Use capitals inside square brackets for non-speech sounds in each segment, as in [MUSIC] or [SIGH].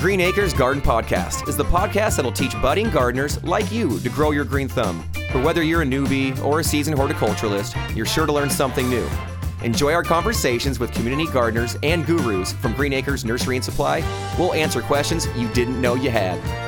Green Acres Garden Podcast is the podcast that'll teach budding gardeners like you to grow your green thumb. But whether you're a newbie or a seasoned horticulturalist, you're sure to learn something new. Enjoy our conversations with community gardeners and gurus from Green Acres Nursery and Supply. We'll answer questions you didn't know you had.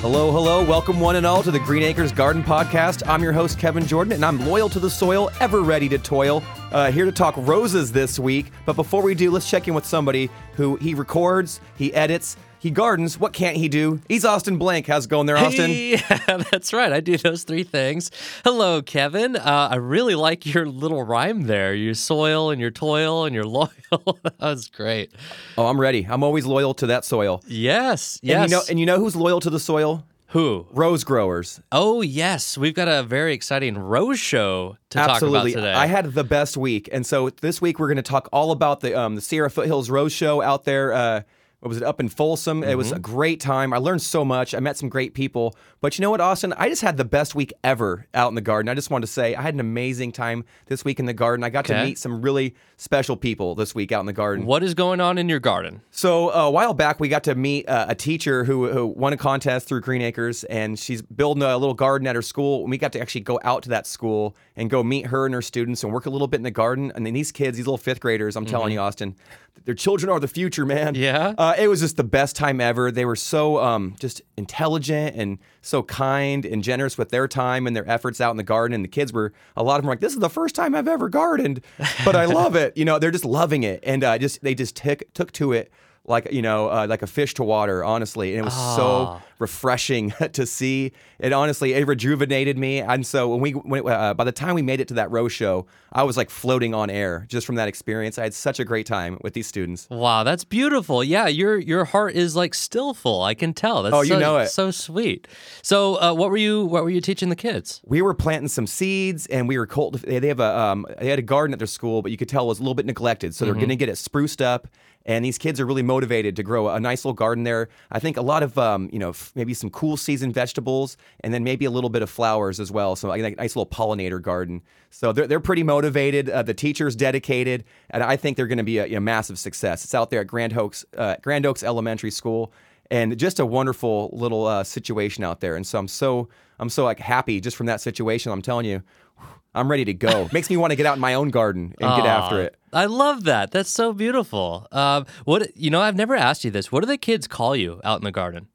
Hello, hello. Welcome, one and all, to the Green Acres Garden Podcast. I'm your host, Kevin Jordan, and I'm loyal to the soil, ever ready to toil. Uh, here to talk roses this week. But before we do, let's check in with somebody who he records, he edits, he gardens. What can't he do? He's Austin Blank. How's it going there, Austin? Hey, [LAUGHS] that's right. I do those three things. Hello, Kevin. Uh, I really like your little rhyme there. Your soil and your toil and your [LAUGHS] loyal. that was great. Oh, I'm ready. I'm always loyal to that soil. Yes. Yes. And you know, and you know who's loyal to the soil? Who? Rose growers. Oh, yes. We've got a very exciting rose show to Absolutely. talk about today. I had the best week, and so this week we're going to talk all about the um, the Sierra Foothills Rose Show out there. Uh, what was it up in Folsom? It was a great time. I learned so much. I met some great people. But you know what, Austin? I just had the best week ever out in the garden. I just wanted to say I had an amazing time this week in the garden. I got to meet some really special people this week out in the garden. what is going on in your garden? So uh, a while back, we got to meet uh, a teacher who, who won a contest through Green Acres, and she's building a little garden at her school. And we got to actually go out to that school and go meet her and her students and work a little bit in the garden. And then these kids, these little fifth graders, I'm telling you, Austin, their children are the future, man. Yeah? Uh, it was just the best time ever. They were so um, just intelligent and so kind and generous with their time and their efforts out in the garden. And the kids were, a lot of them were like, this is the first time I've ever gardened, but I love it. You know, they're just loving it. And uh, just they just took, took to it like, you know, uh, like a fish to water, honestly. And it was so Ah. refreshing [LAUGHS] to see. It honestly, it rejuvenated me. And so when we, when, uh, by the time we made it to that rose show, I was like floating on air just from that experience. I had such a great time with these students. Wow, that's beautiful. Yeah, your your heart is like still full. I can tell. That's Oh, you so, know it. So sweet. So, uh, what were you what were you teaching the kids? we were planting some seeds and we were cultiv- they have a um, they had a garden at their school but you could tell it was a little bit neglected so they're going to get it spruced up and these kids are really motivated to grow a nice little garden there i think a lot of um, you know f- maybe some cool season vegetables and then maybe a little bit of flowers as well so like a nice little pollinator garden so they're, they're pretty motivated uh, the teachers dedicated and i think they're going to be a, massive success it's out there at grand oaks uh, grand oaks elementary school and just a wonderful little uh, situation out there. And so I'm so I'm so like happy just from that situation. I'm telling you, I'm ready to go. Makes me want to get out in my own garden and get after it. I love that. That's so beautiful. Um, what you know, I've never asked you this. What do the kids call you out in the garden?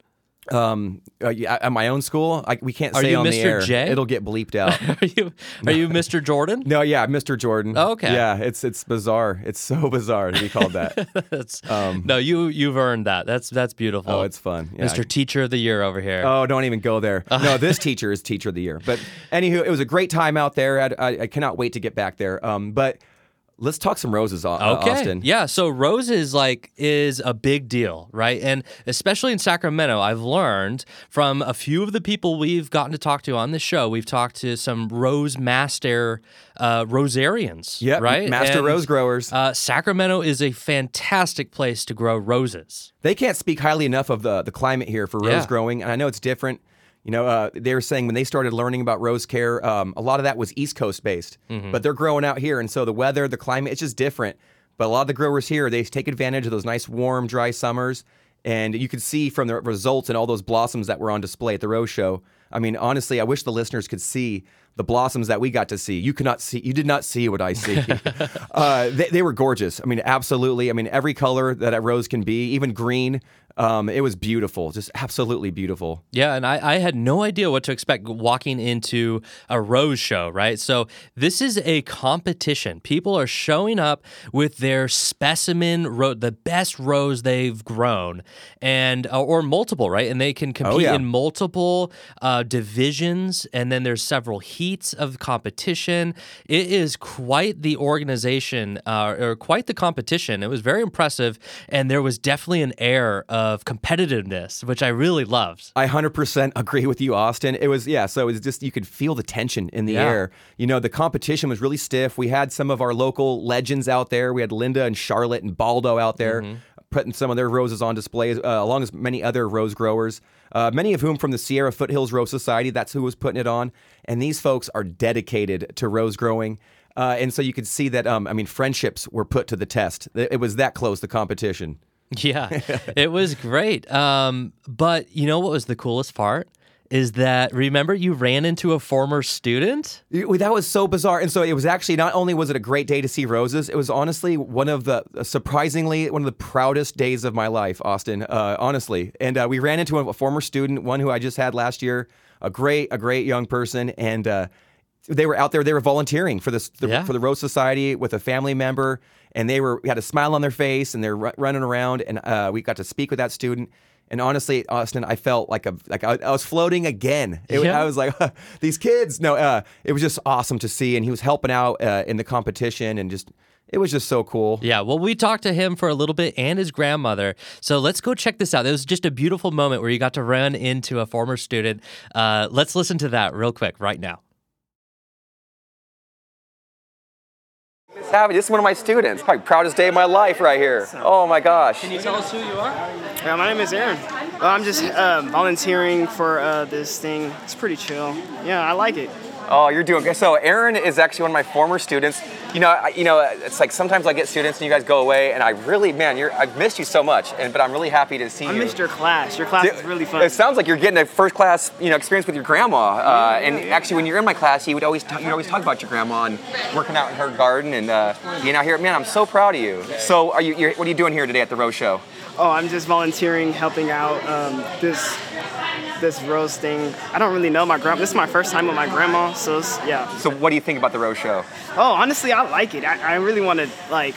Um, uh, yeah, at my own school, I, we can't Are say on the air. J? It'll get bleeped out. [LAUGHS] Are you are you Mr. Jordan? no, yeah, Mr. Jordan. Okay. Yeah, it's it's bizarre. It's so [LAUGHS] bizarre to be called that. [LAUGHS] That's, no, you you've earned that. That's that's beautiful. Um, oh, it's fun. Yeah. Mr. Teacher of the Year over here. Oh, don't even go there. No, this teacher is teacher of the year. But anywho, it was a great time out there. I, I, I cannot wait to get back there. Um, but let's talk some roses, uh, Okay. Austin. Yeah. So roses like is a big deal, right? And especially in Sacramento, I've learned from a few of the people we've gotten to talk to on the show. We've talked to some rose master uh, rosarians, Yep, right? master And, rose growers. Uh, Sacramento is a fantastic place to grow roses. They can't speak highly enough of the the climate here for rose Yeah. growing, and I know it's different. You know, uh, they were saying when they started learning about rose care, um, a lot of that was East Coast based, Mm-hmm. but they're growing out here, and so the weather, the climate, it's just different. But a lot of the growers here, they take advantage of those nice, warm, dry summers, and you could see from the results and all those blossoms that were on display at the rose show. I mean, honestly, I wish the listeners could see the blossoms that we got to see. You could not see, you did not see what I see. [LAUGHS] uh, they, they were gorgeous. I mean, absolutely. I mean, every color that a rose can be, even green. Um, it was beautiful, just absolutely beautiful. Yeah, and I, I had no idea what to expect walking into a rose show, right? So this is a competition. People are showing up with their specimen, ro- the best rose they've grown, and uh, or multiple, right? And they can compete yeah. in multiple uh, divisions, and then there's several heats of competition. It is quite the organization, uh, or quite the competition. It was very impressive, and there was definitely an air of competitiveness, which I really loved. I 100% [LAUGHS] agree with you, Austin. It was, yeah, so it was just, you could feel the tension in the Yeah. air. You know, the competition was really stiff. We had some of our local legends out there. We had Linda and Charlotte and Baldo out there putting some of their roses on display, uh, along with many other rose growers, uh, many of whom from the Sierra Foothills Rose Society. That's who was putting it on. And these folks are dedicated to rose growing. Uh, and so you could see that, um, I mean, friendships were put to the test. It was that close, the competition. [LAUGHS] Yeah, it was great. Um, but you know what was the coolest part? Is that remember you ran into a former student? You- That was so bizarre. And so it was actually not only was it a great day to see roses, it was honestly one of the surprisingly one of the proudest days of my life, Austin. Uh, honestly, and uh, we ran into a former student, one who I just had last year, a great a great young person, and. Uh, they were out there. They were volunteering for this the, Yeah. for the Rose Society with a family member, and they were had a smile on their face, and they're ru- running around, and uh, we got to speak with that student. And honestly, Austin, I felt like a like I, I was floating again. It, Yeah. I was like, [LAUGHS] these kids. No, uh, it was just awesome to see, and he was helping out uh, in the competition, and just it was just so cool. Yeah, well, we talked to him for a little bit and his grandmother. So let's go check this out. It was just a beautiful moment where you got to run into a former student. Uh, let's listen to that real quick right now. Miss this is one of my students. Probably proudest day of my life right here. Oh my gosh. Can you tell us who you are? Yeah, my name is Aaron. Well, I'm just uh, volunteering for uh, this thing. It's pretty chill. Yeah, I like it. Oh, you're doing good. So Aaron is actually one of my former students. You know, I, you know, it's like sometimes I get students and you guys go away, and I really, man, you're I've missed you so much, and but I'm really happy to see I you. missed your class. Your class is really fun. It sounds like you're getting a first class, you know, experience with your grandma. Uh, and yeah. actually, when you're in my class, you would always talk, you always talk about your grandma and working out in her garden and uh, being out here. Man, I'm so proud of you. So, are you? You're, what are you doing here today at the Rose Show? Oh, I'm just volunteering, helping out um, this this rose thing. I don't really know my grandma. This is my first time with my grandma, so it's, yeah. So, what do you think about the Rose Show? Oh, honestly, I like it. I, I really want to like.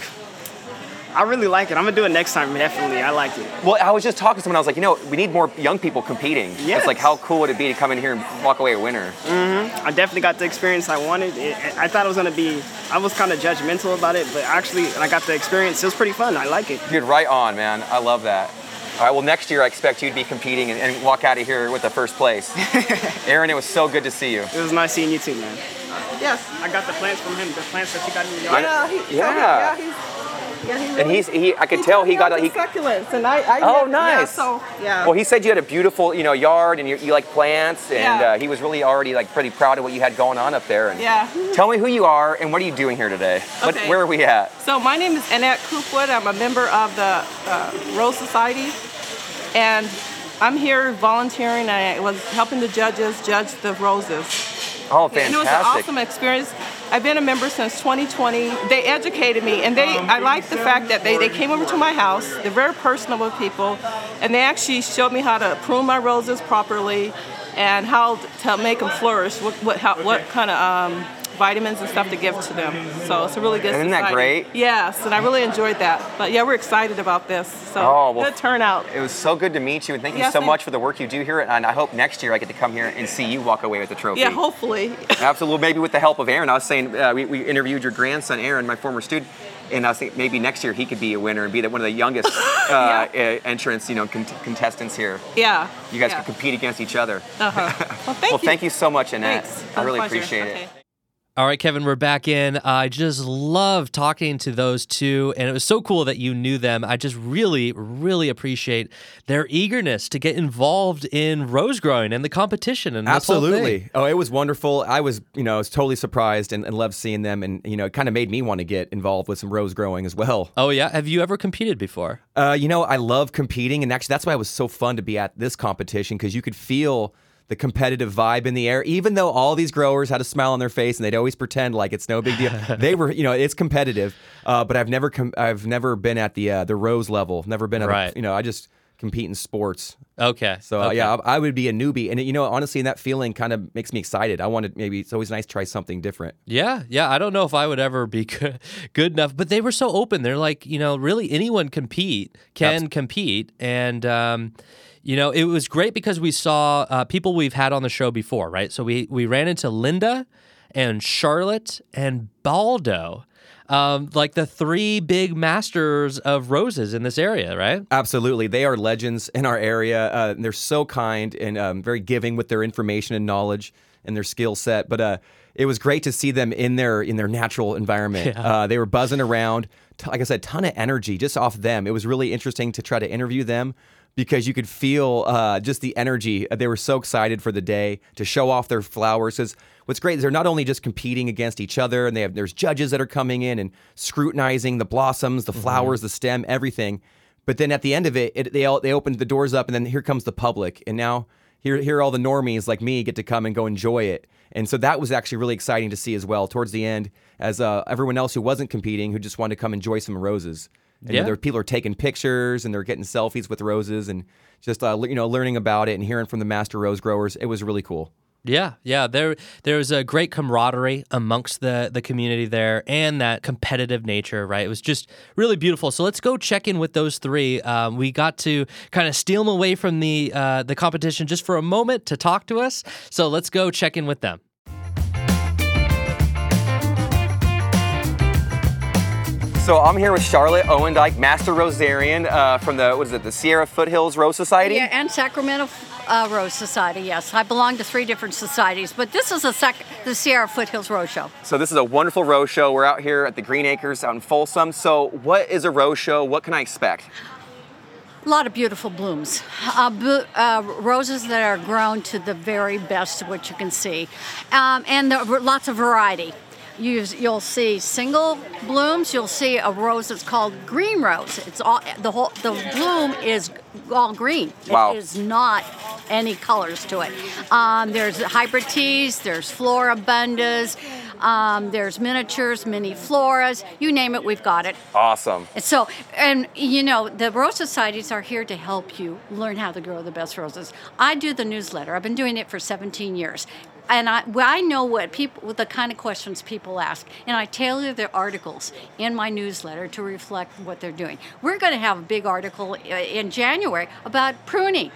I really like it. I'm gonna do it next time. Definitely, I like it. Well, I was just talking to someone. I was like, you know, we need more young people competing. Yes. It's like, how cool would it be to come in here and walk away a winner? Mm-hmm. I definitely got the experience I wanted. It, I thought it was gonna be. I was kind of judgmental about it, but actually, when I got the experience, it was pretty fun. I like it. Dude, right on, man. I love that. All right, well, next year I expect you to be competing and, and walk out of here with the first place. [LAUGHS] Aaron, it was so good to see you. It was nice seeing you too, man. Yes. I got the plants from him. The plants that you got in your I yard. Yeah, he, so he- Yeah. yeah, he's, yeah, he And he's he. I could he tell he got a, he. succulents, and I, I Oh, yeah, nice. so yeah. Well, he said you had a beautiful, you know, yard and you, you like plants, and Yeah. uh, he was really already like pretty proud of what you had going on up there. And Yeah. Tell me who you are and what are you doing here today? What, Okay. where are we at? So my name is Annette Coopwood. I'm a member of the uh, Rose Society, and I'm here volunteering. I was helping the judges judge the roses. Oh, And it was an awesome experience. I've been a member since 2020. They educated me, and they I like the fact that they, they came over to my house. They're very personable people, and they actually showed me how to prune my roses properly, and how to make them flourish. What what how, what kind of um, vitamins and stuff to give to them. So it's a really good. Isn't that great? Yes, and I really enjoyed that. But yeah, we're excited about this. So Oh, well, good turnout. It was so good to meet you, and thank you Yeah, so much for the work you do here. And I hope next year I get to come here and see you walk away with the trophy. Yeah, hopefully. [LAUGHS] Absolutely, maybe with the help of Aaron. I was saying uh, we, we interviewed your grandson, Aaron, my former student, and I was thinking maybe next year he could be a winner and be the, one of the youngest [LAUGHS] uh, uh, entrants, you know, con- contestants here. Yeah. You guys yeah. can compete against each other. Uh-huh. [LAUGHS] Well, thank well, you. thank you so much, Annette. Thanks. I really pleasure. appreciate Okay. it. All right, Kevin, we're back in. I just love talking to those two, and it was so cool that you knew them. I just really, really appreciate their eagerness to get involved in rose growing and the competition and this whole thing. Absolutely. Oh, it was wonderful. I was, you know, I was totally surprised and, and loved seeing them, and you know, it kind of made me want to get involved with some rose growing as well. Oh yeah, have you ever competed before? Uh, you know, I love competing, and actually, that's why it was so fun to be at this competition because you could feel the competitive vibe in the air. Even though all these growers had a smile on their face and they'd always pretend like it's no big deal, [LAUGHS] they were, you know, it's competitive. Uh, but I've never, com- I've never been at the uh, the rose level. Never been at, Right. a, you know, I just compete in sports. Okay. So uh, okay. yeah, I, I would be a newbie, and you know, honestly, and that feeling kind of makes me excited. I wanted maybe it's always nice to try something different. Yeah, yeah. I don't know if I would ever be [LAUGHS] good, good enough, but they were so open. They're like, you know, really anyone compete can compete, and um, you know, it was great because we saw uh, people we've had on the show before, right? So we we ran into Linda and Charlotte and Baldo. Um, like the three big masters of roses in this area, right? Absolutely, they are legends in our area. Uh, they're so kind and um, very giving with their information and knowledge and their skill set. But uh, it was great to see them in their in their natural environment. Uh, they were buzzing around, t- like I said, ton of energy just off them. It was really interesting to try to interview them because you could feel uh, just the energy. They were so excited for the day to show off their flowers. Because what's great is they're not only just competing against each other, and they have there's judges that are coming in and scrutinizing the blossoms, the flowers, the stem, everything. But then at the end of it, it they all they opened the doors up, and then here comes the public, and now here here all the normies like me get to come and go enjoy it. And so that was actually really exciting to see as well towards the end, as uh, everyone else who wasn't competing, who just wanted to come enjoy some roses. And, you know, Yeah. there people are taking pictures and they're getting selfies with roses and just uh, you know learning about it and hearing from the master rose growers. It was really cool. Yeah, yeah. There, there was a great camaraderie amongst the the community there, and that competitive nature. Right, it was just really beautiful. So let's go check in with those three. Um, we got to kind of steal them away from the uh, the competition just for a moment to talk to us. So let's go check in with them. So I'm here with Charlotte Owendyke, Master Rosarian uh, from the what is it, the Sierra Foothills Rose Society. Yeah, and Sacramento uh, Rose Society. Yes, I belong to three different societies, but this is a sec- the Sierra Foothills Rose Show. So this is a wonderful rose show. We're out here at the Green Acres out in Folsom. So what is a rose show? What can I expect? A lot of beautiful blooms, uh, uh, roses that are grown to the very best of what you can see, um, and there are lots of variety. You, you'll see single blooms. You'll see a rose that's called green rose. It's all the whole the bloom is all green. Wow. It is not any colors to it. Um, there's hybrid teas. There's floribundas. Um, there's miniatures, mini floras. You name it, we've got it. Awesome. And So, and you know, the Rose Societies are here to help you learn how to grow the best roses. I do the newsletter. I've been doing it for 17 years. And I, well, I know what people, the kind of questions people ask, and I tailor the articles in my newsletter to reflect what they're doing. We're going to have a big article uh, in January about pruning.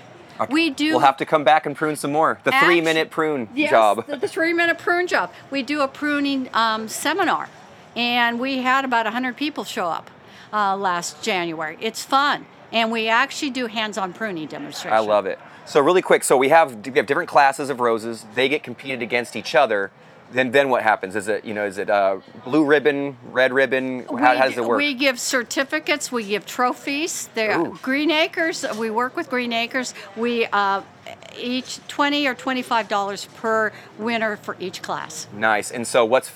We do. We'll have to come back and prune some more. The Actu- three-minute prune Yes, job. The, the three minute prune job. We do a pruning um, seminar, and we had about 100 people show up uh, last January. It's fun, and we actually do hands on pruning demonstration. I love it. So really quick, so we have we have different classes of roses. They get competed against each other. Then then what happens? Is it you know is it uh, blue ribbon, red ribbon? How, we, how does it work? We give certificates. We give trophies. There, Green Acres. We work with Green Acres. We uh, each twenty or twenty-five dollars per winner for each class. nice. And so what's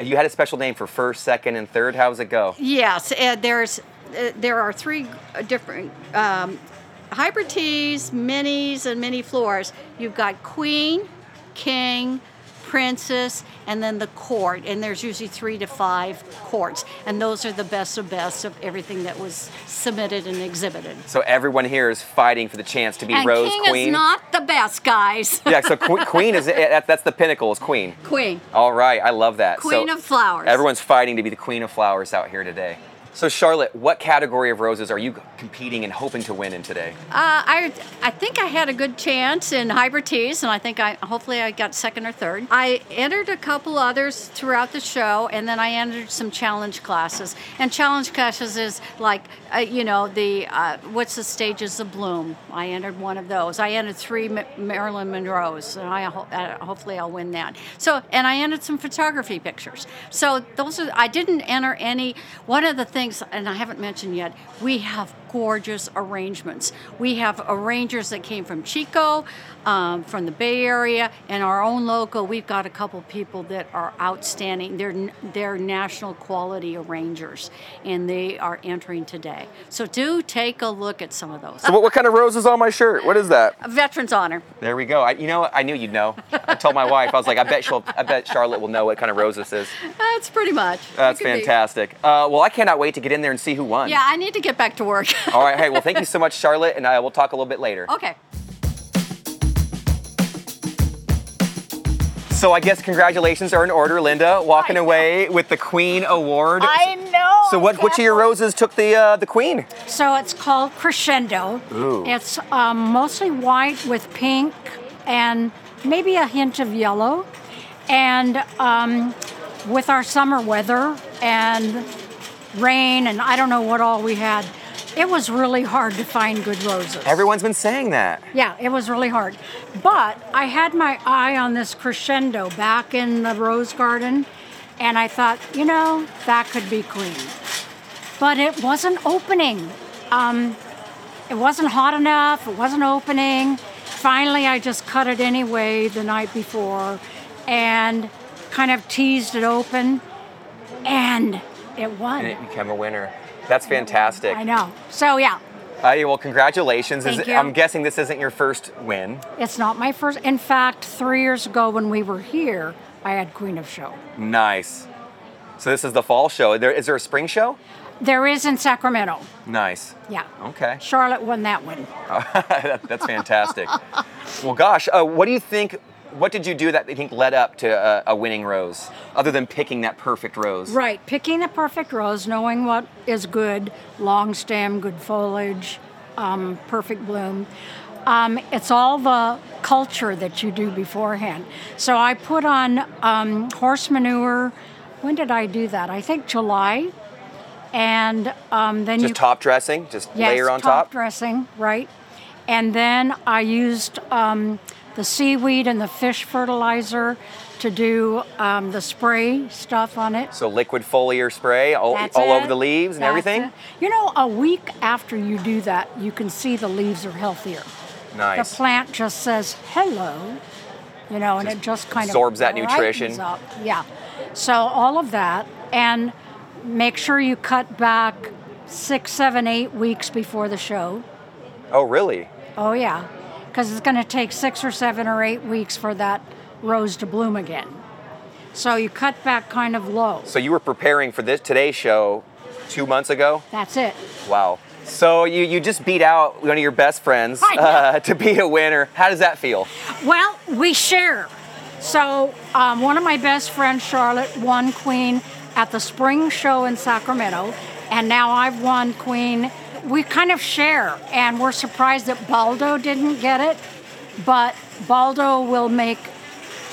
you had a special name for first, second, and third. How does it go? Yes, uh, there's uh, there are three different um, hybrid teas, minis, and mini floras. You've got queen, king, princess, and then the court. And there's usually three to five courts, and those are the best of best of everything that was submitted and exhibited. So everyone here is fighting for the chance to be and Rose king Queen. is not the best, guys. yeah. So [LAUGHS] que- Queen is eh, that's the pinnacle is Queen. queen, All right, I love that. queen so of flowers. Everyone's fighting to be the queen of flowers out here today. So Charlotte, what category of roses are you competing and hoping to win in today? Uh, I I think I had a good chance in hybrid teas, and I think I hopefully I got second or third. I entered a couple others throughout the show, and then I entered some challenge classes. And challenge classes is like uh, you know the uh, what's the stages of bloom. I entered one of those. I entered three Ma- Marilyn Monroe's, and I ho- uh, hopefully I'll win that. So and I entered some photography pictures. So those are I didn't enter any. One of the things, and I haven't mentioned yet, we have gorgeous arrangements. We have arrangers that came from Chico, um, from the Bay Area, and our own local. We've got a couple people that are outstanding. They're they're national quality arrangers, and they are entering today. So do take a look at some of those. So what, what kind of rose is on my shirt? What is that? A Veterans' Honor. There we go. I, you know. I knew you'd know. I told my wife, I was like, I bet she'll, I bet Charlotte will know what kind of rose this is. That's pretty much. That's It could be. fantastic. Uh, well, I cannot wait to get in there and see who won. Yeah, I need to get back to work. All right. Hey, well, thank you so much, Charlotte, and uh, we'll talk a little bit later. okay. So I guess congratulations are in order, Linda, walking away with the Queen Award. I know. So what? Which of your roses took the uh, the Queen? So it's called Crescendo. Ooh. It's um, mostly white with pink and maybe a hint of yellow. And um, with our summer weather and rain and I don't know what all we had, it was really hard to find good roses. Everyone's been saying that. Yeah, it was really hard. But I had my eye on this crescendo back in the rose garden, and I thought, you know, that could be queen. But it wasn't opening. Um, it wasn't hot enough, it wasn't opening. Finally, I just cut it anyway the night before and kind of teased it open, and it won. And it became a winner. That's fantastic. I know. So, yeah, Uh, well, congratulations. Thank it- you. I'm guessing this isn't your first win. It's not my first. In fact, three years ago when we were here, I had Queen of Show. Nice. So this is the fall show. There, is there a spring show? There is in Sacramento. Nice. Yeah. Okay. Charlotte won that one. [LAUGHS] That- that's fantastic. well, gosh, uh, what do you think? What did you do that you think led up to a, a winning rose, other than picking that perfect rose? Right, picking the perfect rose, knowing what is good, long stem, good foliage, um, perfect bloom. Um, it's all the culture that you do beforehand. So I put on um, horse manure. When did I do that? I think July. And um, then you Just you top dressing, just Yes, layer on top top. dressing, right? And then I used um, the seaweed and the fish fertilizer to do um, the spray stuff on it. So liquid foliar spray all, all over the leaves and That's everything. it. You know, a week after you do that, you can see the leaves are healthier. Nice. The plant just says hello, you know, and it just kind absorbs of absorbs that nutrition. Up. Yeah. So all of that, and make sure you cut back six, seven, eight weeks before the show. Oh, really? Oh yeah, because it's going to take six or seven or eight weeks for that rose to bloom again. So you cut back kind of low. So you were preparing for this today's show two months ago? That's it. Wow. So you, you just beat out one of your best friends [LAUGHS] uh, to be a winner. How does that feel? Well, we share. So um, one of my best friends, Charlotte, won Queen at the spring show in Sacramento, and now I've won Queen. We kind of share, and we're surprised that Baldo didn't get it, but Baldo will make.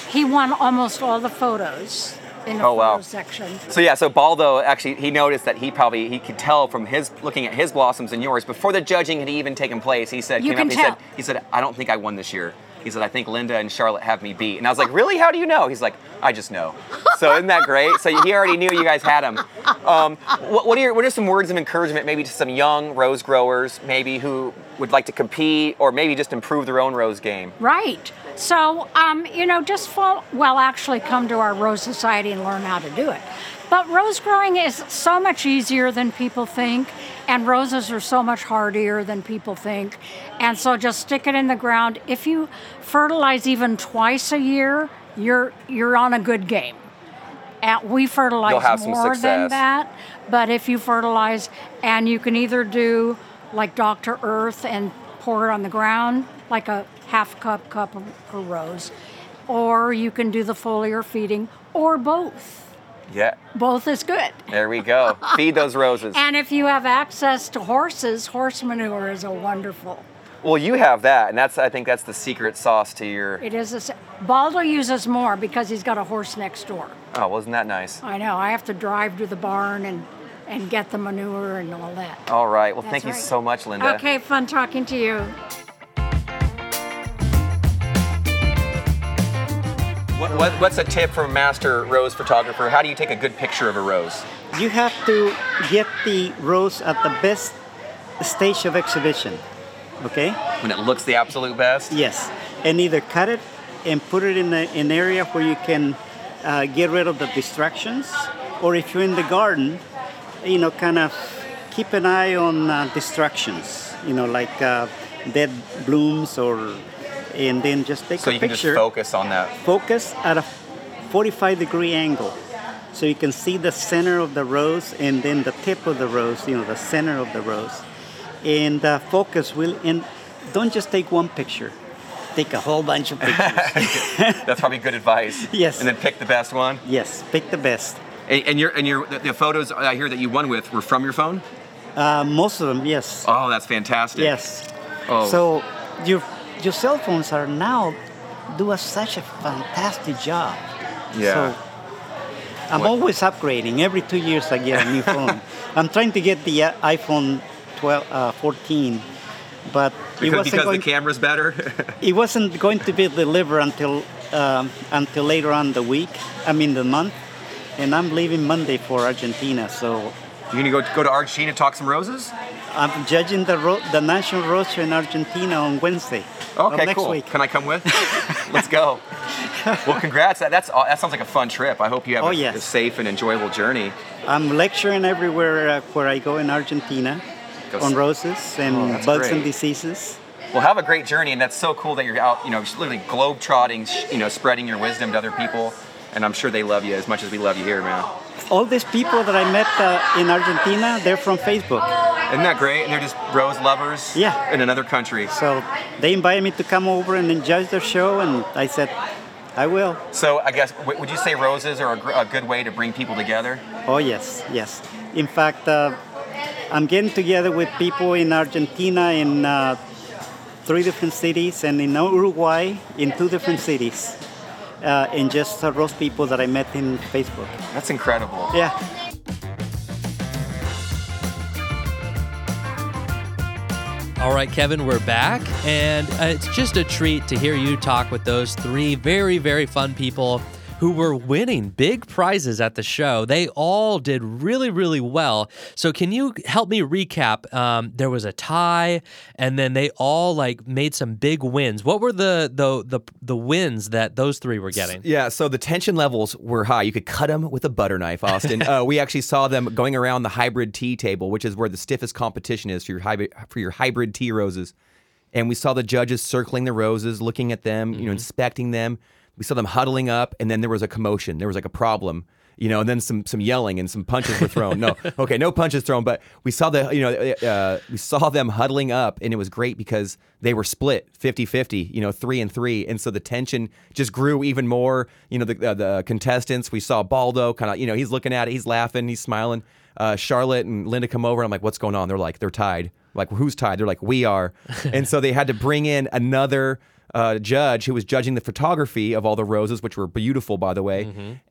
He won almost all the photos in the Oh, wow. photo section. So yeah, so Baldo actually he noticed that he probably he could tell from his looking at his blossoms and yours before the judging had even taken place. He said You came up he said he said I don't think I won this year. He said I think Linda and Charlotte have me beat. And I was like, really? How do you know? He's like, I just know. So isn't that great? So he already knew you guys had him. Um, what, what are your, what are some words of encouragement maybe to some young rose growers maybe who would like to compete or maybe just improve their own rose game? Right. So, um, you know, just fall, well, actually come to our Rose Society and learn how to do it. But rose growing is so much easier than people think, and roses are so much hardier than people think. And so just stick it in the ground. If you fertilize even twice a year, you're you're on a good game. And we fertilize You'll have some more than that, but if you fertilize, and you can either do like Dr. Earth and pour it on the ground, like a half cup cup per rose, or you can do the foliar feeding, or both. Yeah, Both is good. there we go. Feed those roses. And if you have access to horses, horse manure is a wonderful. Well, you have that, and that's I think that's the secret sauce to your. It is a. Baldo uses more because he's got a horse next door. Oh, wasn't that nice? I know. I have to drive to the barn and and get the manure and all that. All right. Well, That's thank you so much, Linda. Okay, fun talking to you. What, what, what's a tip from a master rose photographer? How do you take a good picture of a rose? You have to get the rose at the best stage of exhibition. Okay? When it looks the absolute best? Yes. And either cut it and put it in a- an area where you can uh, get rid of the distractions, or if you're in the garden, you know, kind of keep an eye on uh, distractions. You know, like uh, dead blooms, or and then just take So a you can just picture. focus on that. focus at a 45 degree angle. So you can see the center of the rose and then the tip of the rose, you know, the center of the rose. And uh, focus will, and don't just take one picture, take a whole bunch of pictures. [LAUGHS] That's probably good advice. [LAUGHS] Yes. And then pick the best one. yes, pick the best. And, and your and your the, the photos I hear that you won with were from your phone. Uh, most of them, yes. Oh, that's fantastic. Yes. Oh. So your, your cell phones are now do a, such a fantastic job. Yeah. So I'm What- always upgrading. Every two years I get a new phone. [LAUGHS] I'm trying to get the uh, iPhone 12, uh, 14, but it because wasn't because going. the camera's better. [LAUGHS] it wasn't going to be delivered until um, until later on the week. I mean the month, and I'm leaving Monday for Argentina. So you gonna go go to Argentina talk some roses? I'm judging the ro- the national rose show in Argentina on Wednesday. Okay, next cool. week. Can I come with? [LAUGHS] Let's go. Well, congrats. That, that's that sounds like a fun trip. I hope you have Oh, a, yes. a safe and enjoyable journey. I'm lecturing everywhere uh, where I go in Argentina, Go on roses and Oh, bugs and diseases. Well, have a great journey, and that's so cool that you're out, you know, literally globe trotting, you know, spreading your wisdom to other people. And I'm sure they love you as much as we love you here, man. All these people that I met uh, in Argentina, they're from Facebook. Isn't that great? And they're just rose lovers. Yeah. In another country. So they invited me to come over and judge their show, and I said, I will. So I guess would you say roses are a, gr- a good way to bring people together? Oh, yes, yes. In fact, uh, I'm getting together with people in Argentina in uh, three different cities and in Uruguay in two different cities. Uh, and just uh, rose people that I met in Facebook. That's incredible. Yeah. All right, Kevin, we're back, and uh, it's just a treat to hear you talk with those three very, very fun people who were winning big prizes at the show. They all did really, really well. So, can you help me recap? Um, there was a tie, and then they all like made some big wins. What were the the the, the wins that those three were getting? Yeah, so the tension levels were high. You could cut them with a butter knife, Austin. [LAUGHS] uh, we actually saw them going around the hybrid tea table, which is where the stiffest competition is for your hybrid for your hybrid tea roses. And we saw the judges circling the roses, looking at them, you know, inspecting them. We saw them huddling up, and then there was a commotion. There was like a problem, you know, and then some some yelling and some punches were thrown. No, [LAUGHS] okay, no punches thrown, but we saw the you know uh, we saw them huddling up, and it was great because they were split 50-50, you know, three and three, and so the tension just grew even more. You know, the uh, the contestants. We saw Baldo kind of, you know, he's looking at it, he's laughing, he's smiling. Uh, Charlotte and Linda come over, and I'm like, "What's going on?" They're like, "They're tied." Like, who's tied? They're like, "We are," [LAUGHS] and so they had to bring in another uh, judge who was judging the photography of all the roses, which were beautiful, by the way.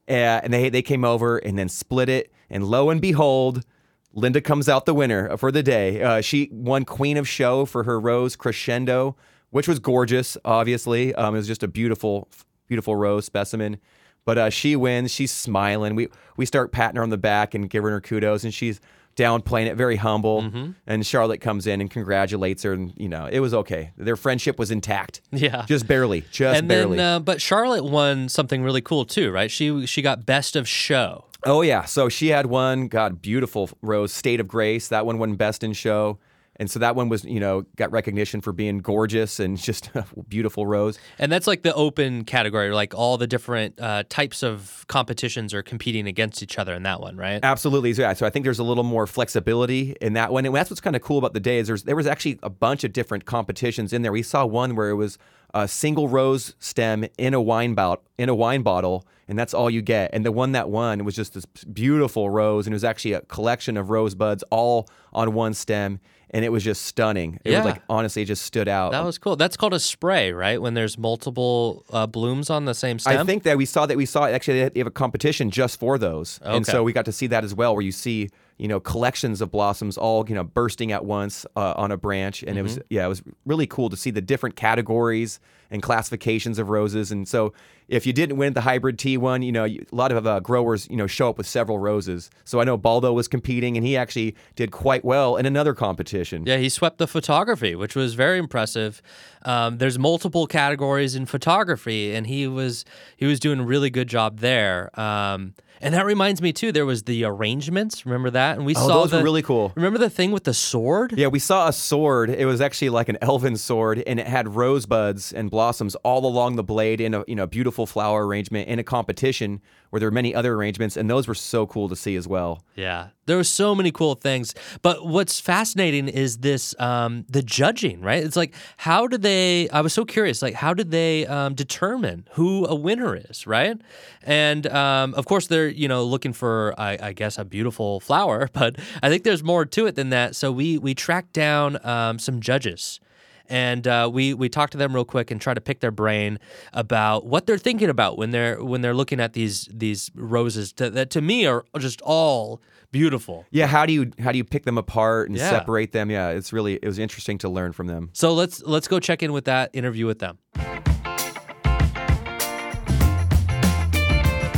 Uh, and they they came over and then split it. And lo and behold, Linda comes out the winner for the day. Uh, she won Queen of Show for her rose crescendo, which was gorgeous. Obviously, um, it was just a beautiful, beautiful rose specimen. But uh, she wins. She's smiling. We we start patting her on the back and giving her kudos, and she's downplaying it, very humble. Mm-hmm. And Charlotte comes in and congratulates her, and you know it was okay. Their friendship was intact. Yeah. just barely, just and barely. then, uh, but Charlotte won something really cool too, right? She she got best of show. Oh yeah, so she had one. God, beautiful rose, State of Grace. That one won Best in Show, and so that one was you know got recognition for being gorgeous and [LAUGHS] just a beautiful rose. And that's like the open category, like all the different uh, types of competitions are competing against each other in that one, right? Absolutely, yeah. So I think there's a little more flexibility in that one, and that's what's kind of cool about the day is there's there was actually a bunch of different competitions in there. We saw one where it was a single rose stem in a wine bottle in a wine bottle, and that's all you get. And the one that won was just this beautiful rose, and it was actually a collection of rosebuds all on one stem, and it was just stunning. It Yeah. was like honestly, it just stood out. That was cool. That's called a spray, right? When there's multiple uh, blooms on the same stem. I think that we saw that we saw actually they have a competition just for those, okay. and so we got to see that as well, where you see you know collections of blossoms all you know bursting at once uh, on a branch, and it was yeah, it was really cool to see the different categories and classifications of roses, and so if you didn't win the hybrid tea one, you know a lot of uh, growers you know show up with several roses. So I know Baldo was competing, and he actually did quite well in another competition. Yeah, he swept the photography, which was very impressive. Um, there's multiple categories in photography, and he was he was doing a really good job there. Um, and that reminds me too. There was the arrangements. Remember that? And we Oh, saw those were really cool. Remember the thing with the sword? Yeah, we saw a sword. It was actually like an elven sword, and it had rosebuds and blossoms all along the blade in a you know beautiful flower arrangement in a competition where there were many other arrangements, and those were so cool to see as well. Yeah, there were so many cool things. But what's fascinating is this um, the judging, right? It's like how do they? I was so curious. Like how did they um, determine who a winner is, right? And um, of course they're you know looking for I, I guess a beautiful flower, [LAUGHS] but I think there's more to it than that. So we we tracked down um, some judges and uh, we we talked to them real quick and try to pick their brain about what they're thinking about when they're when they're looking at these these roses to, that to me are just all beautiful. Yeah, how do you how do you pick them apart and Yeah. separate them? Yeah, it's really it was interesting to learn from them. So let's let's go check in with that interview with them.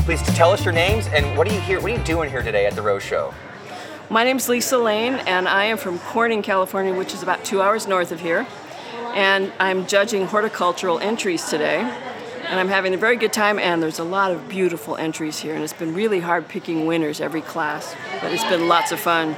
Please tell us your names and what are you here? What are you doing here today at the Rose Show? My name's Lisa Lane, and I am from Corning, California, which is about two hours north of here. And I'm judging horticultural entries today. And I'm having a very good time, and there's a lot of beautiful entries here. And it's been really hard picking winners every class, but it's been lots of fun.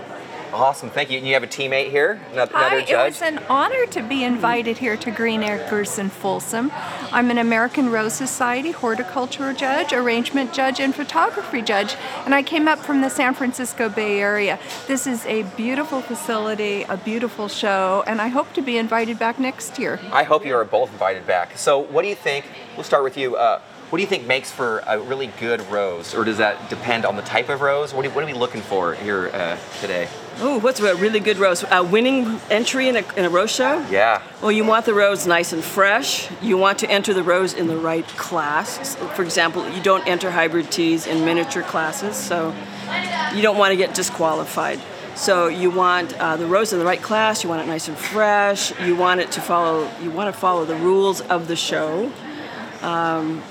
Awesome, thank you. And you have a teammate here, another, Hi, another it was an honor to be invited here to Green Acres in Folsom. I'm an American Rose Society horticultural judge, arrangement judge, and photography judge, and I came up from the San Francisco Bay Area. This is a beautiful facility, a beautiful show, and I hope to be invited back next year. I hope you are both invited back. So, what do you think? We'll start with you. Uh, what do you think makes for a really good rose, or does that depend on the type of rose? What are, what are we looking for here uh, today? Oh, what's a really good rose? A winning entry in a, in a rose show? Yeah. Well, you want the rose nice and fresh. You want to enter the rose in the right class. For example, you don't enter hybrid teas in miniature classes, so you don't want to get disqualified. So you want uh, the rose in the right class. You want it nice and fresh. You want it to follow. You want to follow the rules of the show. Um,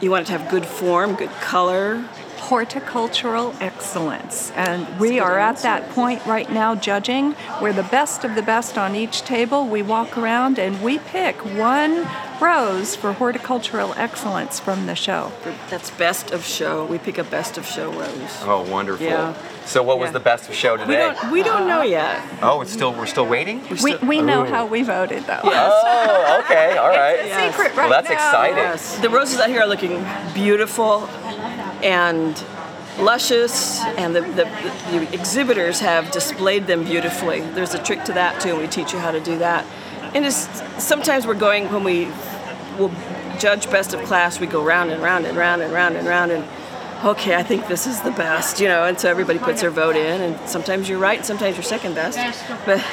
you want it to have good form, good color. Horticultural excellence. And we are at that point right now judging. We're the best of the best on each table. We walk around and we pick one rose for horticultural excellence from the show. That's best of show. We pick a best of show rose. Oh, wonderful. Yeah. So, what was Yeah. the best of show today? We don't. We don't know uh-huh. yet. Oh, it's still we're still waiting. We, we know Ooh. how we voted though. Oh, okay, all right. It's a secret right Well, that's now. exciting. Yes. The roses out here are looking beautiful and luscious, and the, the, the exhibitors have displayed them beautifully. There's a trick to that too, and we teach you how to do that. And it's, sometimes we're going when we will judge best of class, we go round and round and round and round and round and okay, I think this is the best, you know, and so everybody puts their vote in, and sometimes you're right, sometimes you're second best, but.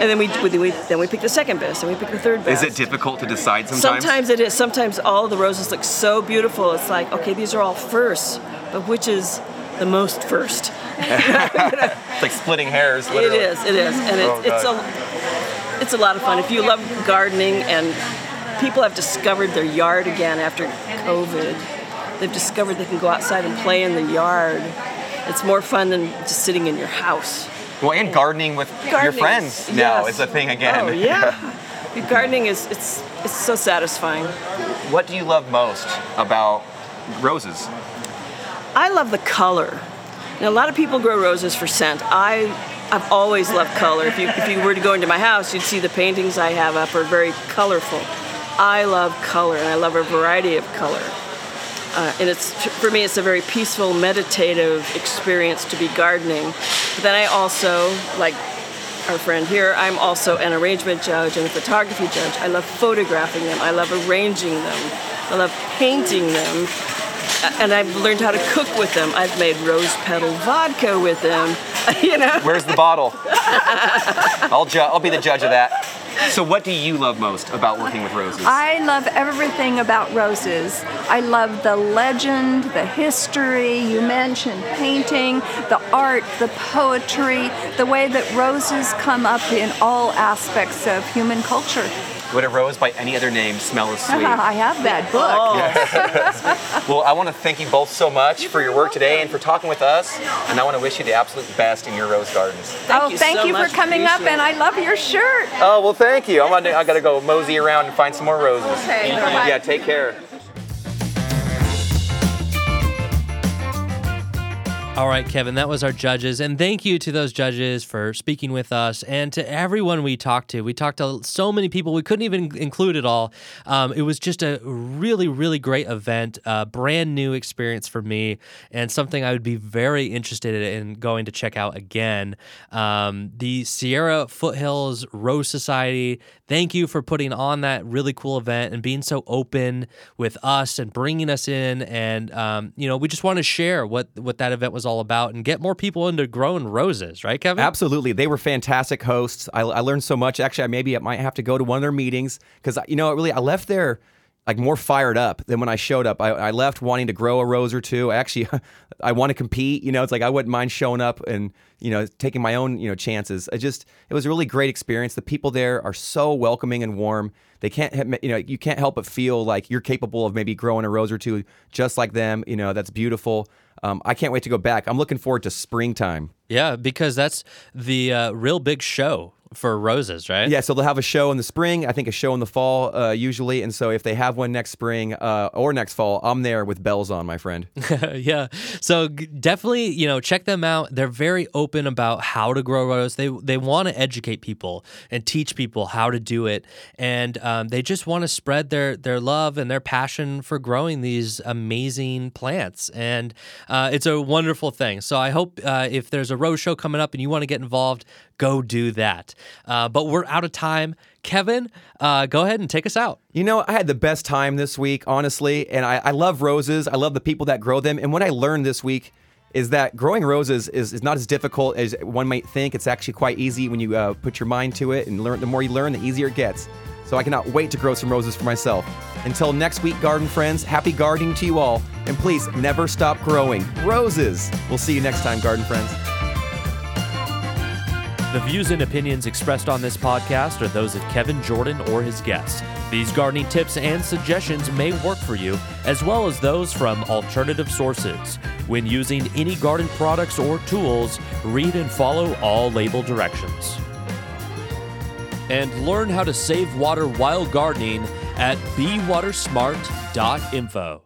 And then we, we then we pick the second best, and we pick the third best. Is it difficult to decide sometimes? Sometimes it is. Sometimes all the roses look so beautiful. It's like, okay, these are all first, but which is the most first? [LAUGHS] It's like splitting hairs. It Literally. is. It is, and Oh, it's it's a it's a lot of fun. If you love gardening and people have discovered their yard again after COVID, they've discovered they can go outside and play in the yard. It's more fun than just sitting in your house. Well, and gardening with your Gardening, friends now yes. is a thing again. Oh yeah. Gardening is it's it's so satisfying. what do you love most about roses? I love the color. Now, a lot of people grow roses for scent. I, I've always loved color. If you, if you were to go into my house, you'd see the paintings I have up are very colorful. I love color, and I love a variety of color. Uh, and it's for me, it's a very peaceful, meditative experience to be gardening. But then I also, like our friend here, I'm also an arrangement judge and a photography judge. I love photographing them. I love arranging them. I love painting them and I've learned how to cook with them. I've made rose petal vodka with them. [LAUGHS] you know. Where's the bottle? I'll ju- I'll be the judge of that. So, what do you love most about working with roses? I love everything about roses. I love the legend, the history, you mentioned painting, the art, the poetry, the way that roses come up in all aspects of human culture. Would a rose by any other name smell as sweet? [LAUGHS] I have that book. Oh, [LAUGHS] Well, I want to thank you both so much for your work today and for talking with us. And I want to wish you the absolute best in your rose gardens. thank oh, you thank so you for coming up, Appreciate and I love your shirt. Oh well, thank you. I'm gonna, I gotta go mosey around and find some more roses. Okay. Yeah, take care. All right, Kevin, that was our judges. And thank you to those judges for speaking with us and to everyone we talked to. We talked to so many people, we couldn't even include it all. Um, it was just a really, really great event, a brand new experience for me, and something I would be very interested in going to check out again. Um, the Sierra Foothills Rose Society, thank you for putting on that really cool event and being so open with us and bringing us in. And, um, you know, we just want to share what, what that event was all about and get more people into growing roses, right, Kevin? Absolutely, they were fantastic hosts. I, I learned so much. Actually, I maybe I might have to go to one of their meetings because you know, really, I left there like more fired up than when I showed up. I, I left wanting to grow a rose or two. I actually, [LAUGHS] I want to compete. You know, it's like I wouldn't mind showing up and you know taking my own you know chances. I just, it was a really great experience. The people there are so welcoming and warm. They can't, you know, you can't help but feel like you're capable of maybe growing a rose or two just like them. You know, that's beautiful. Um, I can't wait to go back. I'm looking forward to springtime. Yeah, because that's the uh, real big show for roses, right? Yeah, so they'll have a show in the spring. I think a show in the fall, uh, usually. And so if they have one next spring uh, or next fall, I'm there with bells on, my friend. [LAUGHS] yeah. So definitely, you know, check them out. They're very open about how to grow roses. They they want to educate people and teach people how to do it, and um, they just want to spread their their love and their passion for growing these amazing plants. And uh, it's a wonderful thing. So I hope uh, if there's a rose show coming up and you want to get involved, go do that. Uh, but we're out of time. Kevin, uh, go ahead and take us out. You know, I had the best time this week, honestly, and I, I love roses. I love the people that grow them. And what I learned this week is that growing roses is, is not as difficult as one might think. It's actually quite easy when you uh, put your mind to it and learn. The more you learn, the easier it gets. So I cannot wait to grow some roses for myself. Until next week, garden friends, happy gardening to you all. And please never stop growing roses. We'll see you next time, garden friends. The views and opinions expressed on this podcast are those of Kevin Jordan or his guests. These gardening tips and suggestions may work for you, as well as those from alternative sources. When using any garden products or tools, read and follow all label directions. And learn how to save water while gardening at bewatersmart.info.